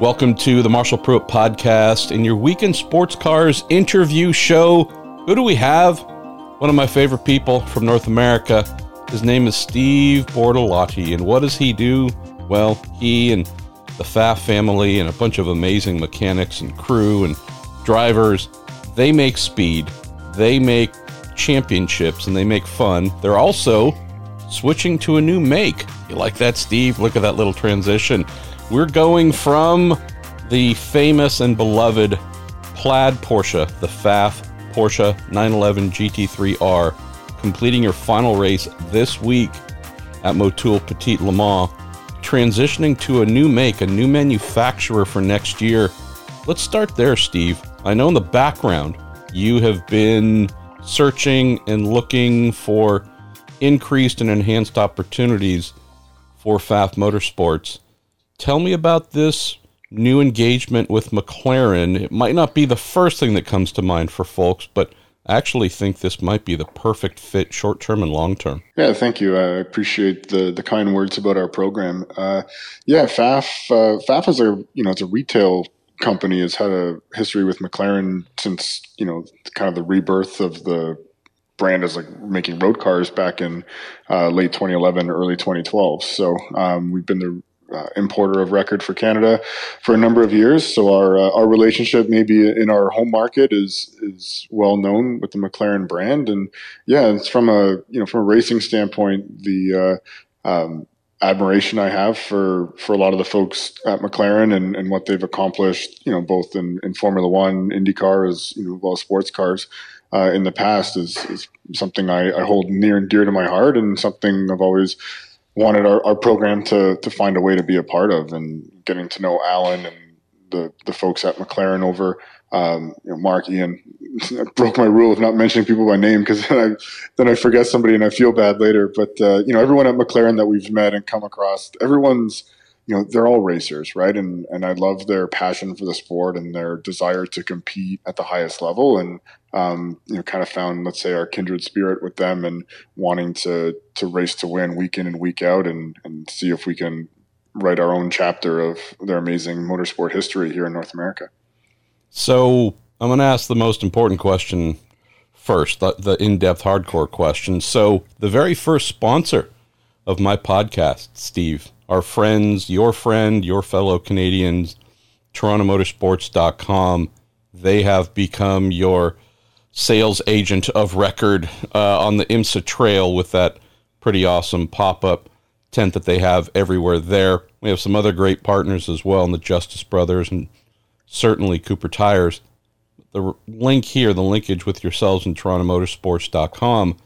Welcome to the Marshall Pruett podcast and your Week In Sports Cars interview show. Who do we have? One of my favorite people from North America. His name is Steve Bortolotti. And what does he do? Well, he and the Pfaff family and a bunch of amazing mechanics and crew and drivers, they make speed, they make championships, and they make fun. They're also switching to a new make. You like that, Steve? Look at that little transition. We're going from the famous and beloved plaid Porsche, the Pfaff Porsche 911 GT3R, completing your final race this week at Motul Petit Le Mans, transitioning to a new make, a new manufacturer for next year. Let's start there, Steve. I know in the background you have been searching and looking for increased and enhanced opportunities for Pfaff Motorsports. Tell me about this new engagement with McLaren. It might not be the first thing that comes to mind for folks, but I actually think this might be the perfect fit short term and long term. Yeah, thank you. I appreciate the the kind words about our program. Uh, yeah, Pfaff uh, Pfaff is a you know it's a retail company. Has had a history with McLaren since you know kind of the rebirth of the brand as like making road cars back in uh, late 2011, early 2012. So um, we've been the uh, importer of record for Canada for a number of years. So our uh, our relationship, maybe in our home market, is is well known with the McLaren brand. And yeah, it's from a you know from a racing standpoint, the uh, um, admiration I have for for a lot of the folks at McLaren and, and what they've accomplished. You know, both in, in Formula One, IndyCar, as you know, well sports cars. Uh, in the past is, is something I, I hold near and dear to my heart, and something I've always wanted our, our program to to find a way to be a part of and getting to know Alan and the the folks at McLaren over um, you know, Mark Ian I broke my rule of not mentioning people by name because then I then I forget somebody and I feel bad later. But uh, you know everyone at McLaren that we've met and come across, everyone's you know they're all racers right? And and i love their passion for the sport and their desire to compete at the highest level and um, you know kind of found let's say our kindred spirit with them and wanting to to race to win week in and week out and and see if we can write our own chapter of their amazing motorsport history here in north america. So i'm going to ask the most important question first the, the in-depth hardcore question. So the very first sponsor of my podcast steve our friends, your friend, your fellow Canadians, TorontoMotorsports.com. They have become your sales agent of record uh, on the IMSA Trail with that pretty awesome pop up tent that they have everywhere there. We have some other great partners as well in the Justice Brothers and certainly Cooper Tires. The link here, the linkage with yourselves and TorontoMotorsports.com,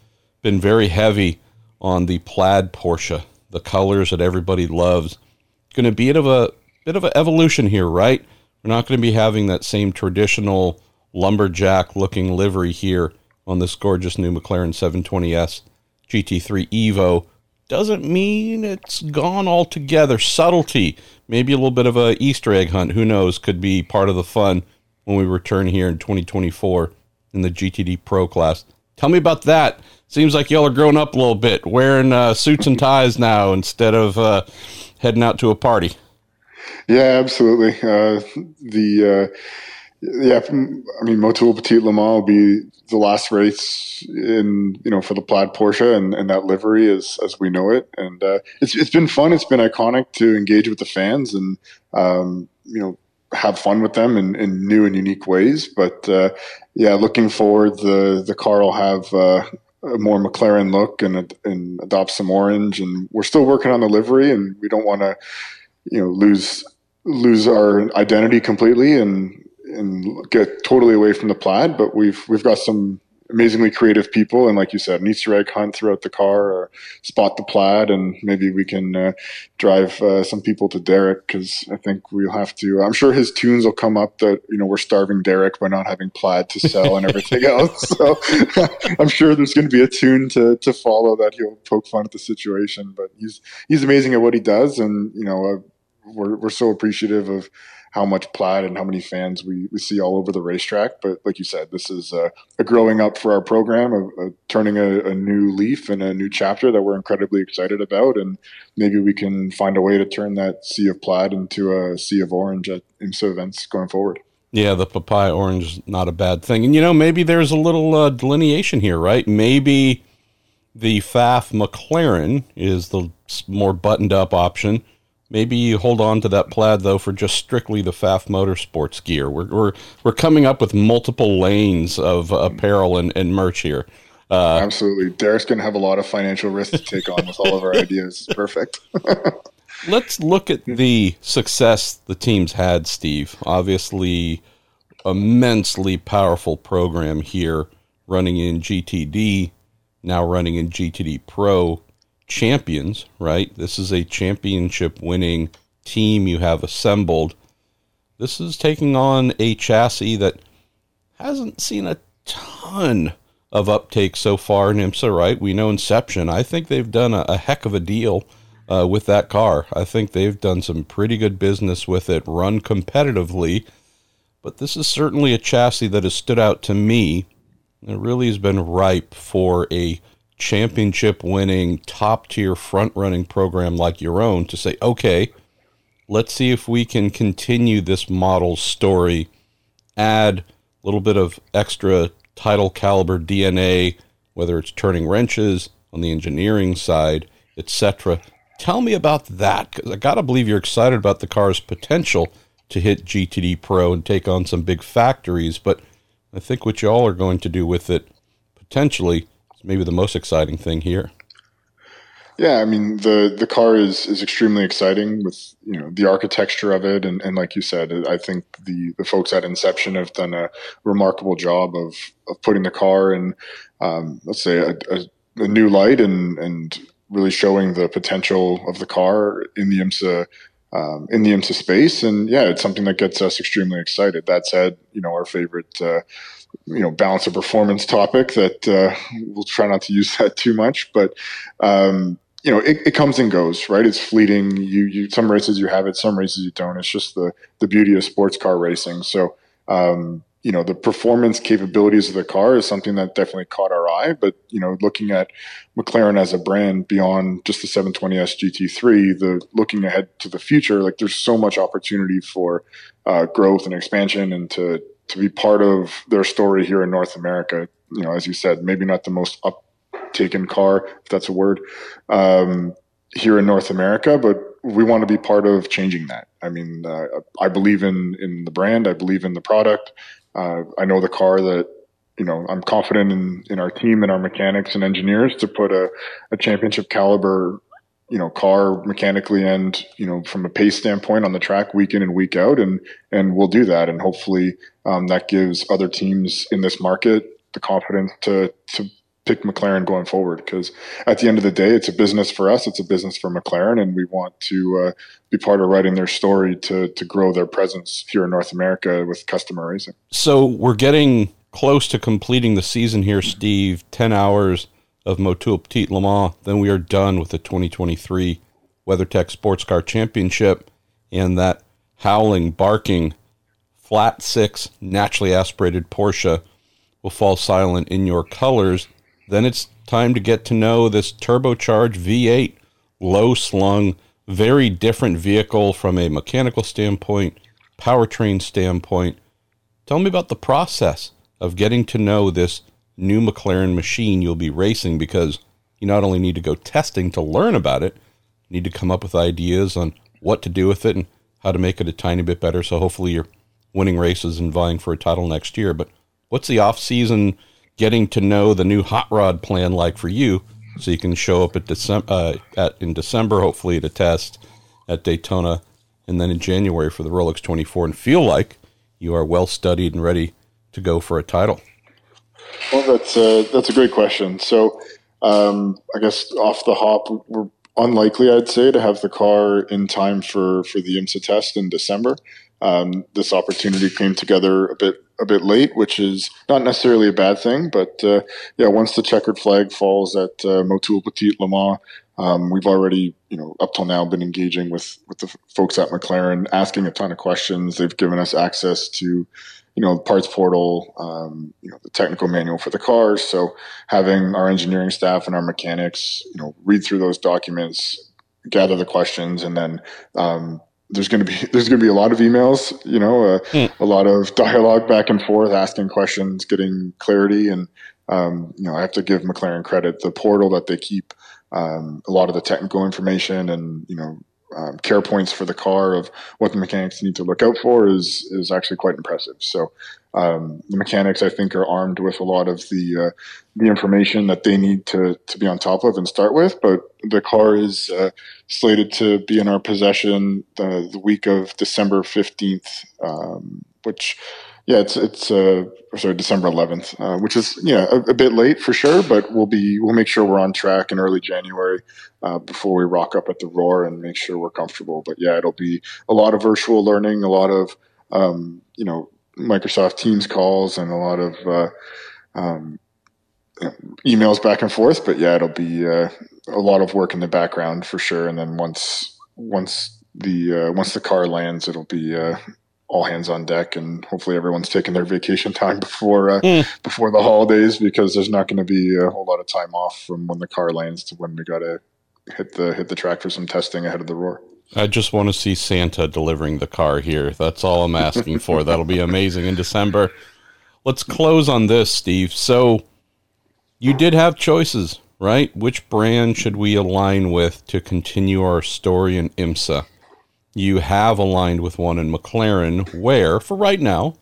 been very heavy on the plaid Porsche the colors that everybody loves. It's Going to be a bit of a bit of an evolution here, right? We're not going to be having that same traditional lumberjack looking livery here on this gorgeous new McLaren 720S GT3 Evo. Doesn't mean it's gone altogether. Subtlety, maybe a little bit of a Easter egg hunt. Who knows? Could be part of the fun when we return here in 2024 in the GTD Pro class. Tell me about that. Seems like y'all are growing up a little bit, wearing uh, suits and ties now instead of uh, heading out to a party. Yeah, absolutely. Uh, the uh, yeah, I mean, Motul Petit Le Mans will be the last race in you know for the plaid Porsche and, and that livery as as we know it, and uh, it's it's been fun. It's been iconic to engage with the fans and um, you know have fun with them in, in new and unique ways. But uh, yeah, looking forward, the the car will have uh, a more McLaren look and and adopt some orange. And we're still working on the livery, and we don't want to you know lose lose our identity completely and and get totally away from the plaid. But we've we've got some amazingly creative people, and like you said, an Easter egg hunt throughout the car, or spot the plaid, and maybe we can uh, drive uh, some people to Derek because I think we'll have to. I'm sure his tunes will come up that you know we're starving Derek by not having plaid to sell and everything else. So I'm sure there's going to be a tune to to follow that he'll poke fun at the situation. But he's he's amazing at what he does, and you know. Uh, we're we're so appreciative of how much plaid and how many fans we, we see all over the racetrack. But like you said, this is a, a growing up for our program, a, a turning a, a, new leaf and a new chapter that we're incredibly excited about. And maybe we can find a way to turn that sea of plaid into a sea of orange at IMSA events going forward. Yeah, the papaya orange is not a bad thing. And, you know, maybe there's a little uh, delineation here, right? Maybe the Pfaff McLaren is the more buttoned up option Maybe you hold on to that plaid though for just strictly the Pfaff Motorsports gear. We're we're we're coming up with multiple lanes of apparel and, and merch here. Uh, Absolutely, Derek's going to have a lot of financial risk to take on with all of our ideas. Perfect. Let's look at the success the teams had, Steve. Obviously, immensely powerful program here, running in GTD, now running in GTD Pro champions, right? This is a championship winning team you have assembled. This is taking on a chassis that hasn't seen a ton of uptake so far in IMSA, right? We know Inception. I think they've done a, a heck of a deal uh, with that car. I think they've done some pretty good business with it, run competitively. But this is certainly a chassis that has stood out to me. It really has been ripe for a championship winning, top tier front running program like your own to say, okay, let's see if we can continue this model story, add a little bit of extra title caliber DNA, whether it's turning wrenches on the engineering side, etc. Tell me about that because I got to believe you're excited about the car's potential to hit GTD Pro and take on some big factories. But I think what y'all are going to do with it potentially maybe the most exciting thing here. Yeah, I mean the the car is is extremely exciting with you know the architecture of it, and, and like you said, I think the the folks at Inception have done a remarkable job of of putting the car in, um, let's say a, a, a, new light and and really showing the potential of the car in the IMSA um, in the IMSA space, and yeah, it's something that gets us extremely excited. That said, you know our favorite. Uh, you know balance of performance topic that uh, we'll try not to use that too much but um, you know it, it, comes and goes right? It's fleeting. You you some races you have it some races you don't. It's just the the beauty of sports car racing. So um, you know the performance capabilities of the car is something that definitely caught our eye but you know looking at mclaren as a brand beyond just the 720s gt3 the looking ahead to the future like there's so much opportunity for uh, growth and expansion and to to be part of their story here in North America. You know, as you said, maybe not the most uptaken car, if that's a word, um, here in North America, but we want to be part of changing that. I mean, uh, I believe in in the brand. I believe in the product. Uh, I know the car that you know. I'm confident in in our team and our mechanics and engineers to put a, a championship caliber you know car mechanically and you know from a pace standpoint on the track week in and week out and and we'll do that. And hopefully um, that gives other teams in this market the confidence to to pick McLaren going forward. Because at the end of the day it's a business for us it's a business for McLaren and we want to uh, be part of writing their story to to grow their presence here in North America with customer racing. So we're getting close to completing the season here Steve. 10 hours of Motul Petit Le Mans, then we are done with the 2023 WeatherTech Sports Car Championship and that howling, barking, flat six, naturally aspirated Porsche will fall silent in your colors. Then it's time to get to know this turbocharged V8, low slung, very different vehicle from a mechanical standpoint, powertrain standpoint. Tell me about the process of getting to know this new McLaren machine you'll be racing because you not only need to go testing to learn about it, you need to come up with ideas on what to do with it and how to make it a tiny bit better. So hopefully you're winning races and vying for a title next year. But what's the off season getting to know the new hot rod plan like for you so you can show up at December uh, at in December hopefully to test at Daytona and then in January for the Rolex 24 and feel like you are well studied and ready to go for a title. Well, that's a, that's a great question. So, um, I guess off the hop, we're unlikely, I'd say, to have the car in time for for the IMSA test in December. Um, this opportunity came together a bit a bit late, which is not necessarily a bad thing. But uh, yeah, once the checkered flag falls at uh, Motul Petit Le Mans Um, we've already, you know, up till now been engaging with with the folks at McLaren, asking a ton of questions. They've given us access to, you know, parts portal, um, you know, the technical manual for the cars. So having our engineering staff and our mechanics, you know, read through those documents, gather the questions, and then um, there's going to be there's going to be a lot of emails, you know, uh, mm. a lot of dialogue back and forth, asking questions, getting clarity, and um, you know, I have to give McLaren credit. The portal that they keep um, a lot of the technical information and you know um, care points for the car of what the mechanics need to look out for is is actually quite impressive. So um, the mechanics, I think, are armed with a lot of the uh, the information that they need to to be on top of and start with. But the car is uh, slated to be in our possession the, the week of December fifteenth, um, which yeah, it's it's uh, sorry December 11th, uh, which is yeah a, a, bit late for sure, but we'll be we'll make sure we're on track in early January uh, before we rock up at the Roar and make sure we're comfortable. But yeah, it'll be a lot of virtual learning, a lot of um, you know Microsoft Teams calls, and a lot of uh, um, emails back and forth. But yeah, it'll be uh, a lot of work in the background for sure. And then once once the uh, once the car lands, it'll be all hands on deck, and hopefully everyone's taking their vacation time before uh, mm. before the holidays because there's not going to be a whole lot of time off from when the car lands to when we got to hit the hit the track for some testing ahead of the roar. I just want to see Santa delivering the car here. That's all I'm asking for. That'll be amazing in December. Let's close on this, Steve. So you did have choices, right? Which brand should we align with to continue our story in IMSA? You have aligned with one in McLaren, where, for right now,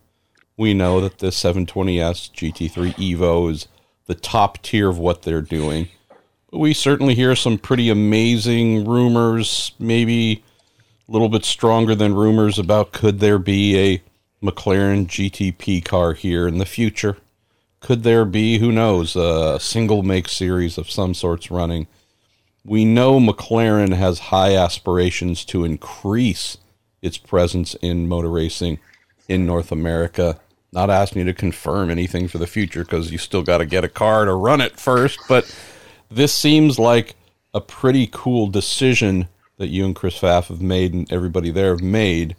we know that the 720S GT3 Evo is the top tier of what they're doing. We certainly hear some pretty amazing rumors, maybe a little bit stronger than rumors about could there be a McLaren GTP car here in the future? Could there be, who knows, a single make series of some sorts running? We know McLaren has high aspirations to increase its presence in motor racing in North America. Not asking you to confirm anything for the future because you still got to get a car to run it first, but this seems like a pretty cool decision that you and Chris Pfaff have made and everybody there have made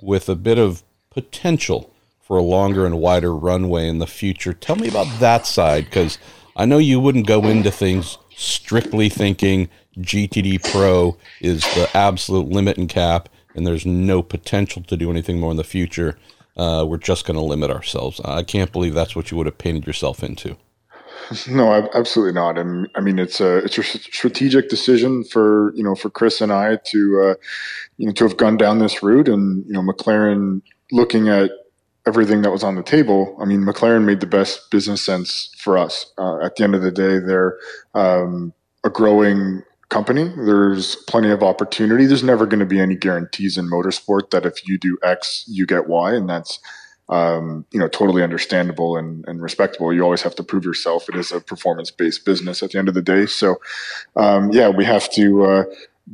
with a bit of potential for a longer and wider runway in the future. Tell me about that side because I know you wouldn't go into things strictly thinking GTD Pro is the absolute limit and cap, and there's no potential to do anything more in the future. Uh, we're just going to limit ourselves. I can't believe that's what you would have painted yourself into. No, absolutely not. And I mean, it's a it's a strategic decision for you know for Chris and I to uh, you know to have gone down this route, and you know McLaren looking at everything that was on the table, I mean, McLaren made the best business sense for us. Uh, at the end of the day, they're um, a growing company. There's plenty of opportunity. There's never going to be any guarantees in motorsport that if you do X, you get Y, and that's um, you know totally understandable and, and, respectable. You always have to prove yourself. It is a performance based business at the end of the day. So um, yeah, we have to uh,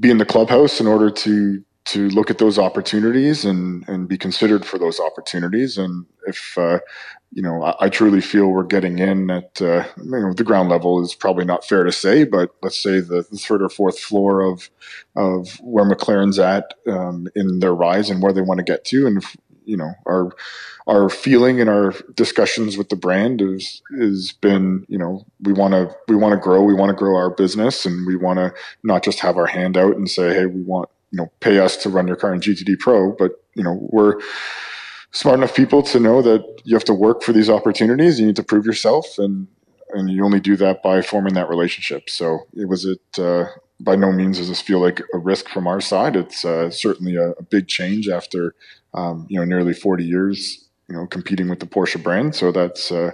be in the clubhouse in order to to look at those opportunities and and be considered for those opportunities. And if uh, you know, I, I, truly feel we're getting in at uh, you know the ground level is probably not fair to say, but let's say the, the third or fourth floor of of where McLaren's at um, in their rise and where they want to get to, and you know our our feeling and our discussions with the brand is has been you know we want to we want to grow we want to grow our business and we want to not just have our hand out and say hey we want you know pay us to run your car in GTD Pro, but you know we're smart enough people to know that you have to work for these opportunities. You need to prove yourself, and and you only do that by forming that relationship. So it was it. Uh, by no means does this feel like a risk from our side. It's uh, certainly a, a, big change after um, you know nearly 40 years you know competing with the Porsche brand. So that's uh,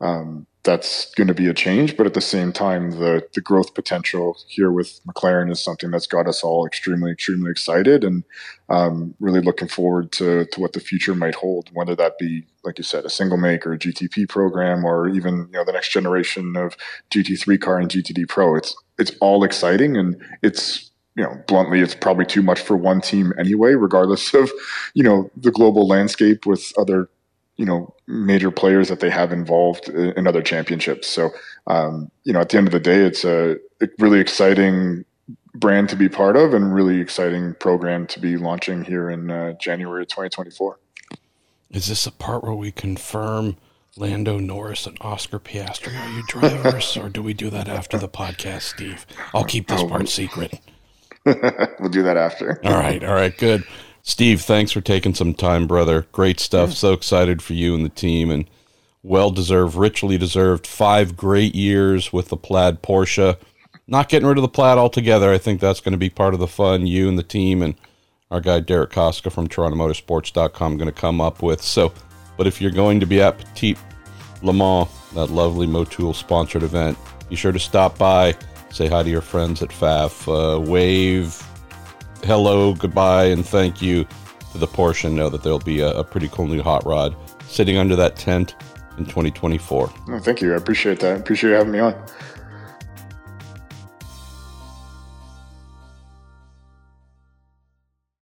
um, that's going to be a change. But at the same time, the the growth potential here with McLaren is something that's got us all extremely extremely excited and um, really looking forward to to what the future might hold. Whether that be like you said, a single make or a GTP program, or even you know the next generation of GT3 car and GTD Pro. It's it's all exciting and it's you know, bluntly, it's probably too much for one team anyway, regardless of, you know, the global landscape with other you know major players that they have involved in other championships. So um, you know, at the end of the day, it's a really exciting brand to be part of and really exciting program to be launching here in uh, January of 2024. Is this a part where we confirm Lando Norris and Oscar Piastri are you drivers, or do we do that after the podcast, Steve? I'll keep this part secret. we'll do that after. all right, all right, good. Steve, thanks for taking some time, brother. Great stuff. So excited for you and the team, and well deserved, richly deserved. Five great years with the plaid Porsche. Not getting rid of the plaid altogether. I think that's going to be part of the fun. You and the team and our guy Derek Koska from TorontoMotorsports.com going to come up with. So, but if you're going to be at Petit Le Mans, that lovely Motul sponsored event, be sure to stop by, say hi to your friends at Pfaff, uh, wave, hello, goodbye, and thank you to the Porsche. Know that there'll be a, a pretty cool new hot rod sitting under that tent in 2024. Oh, thank you. I appreciate that. I appreciate you having me on.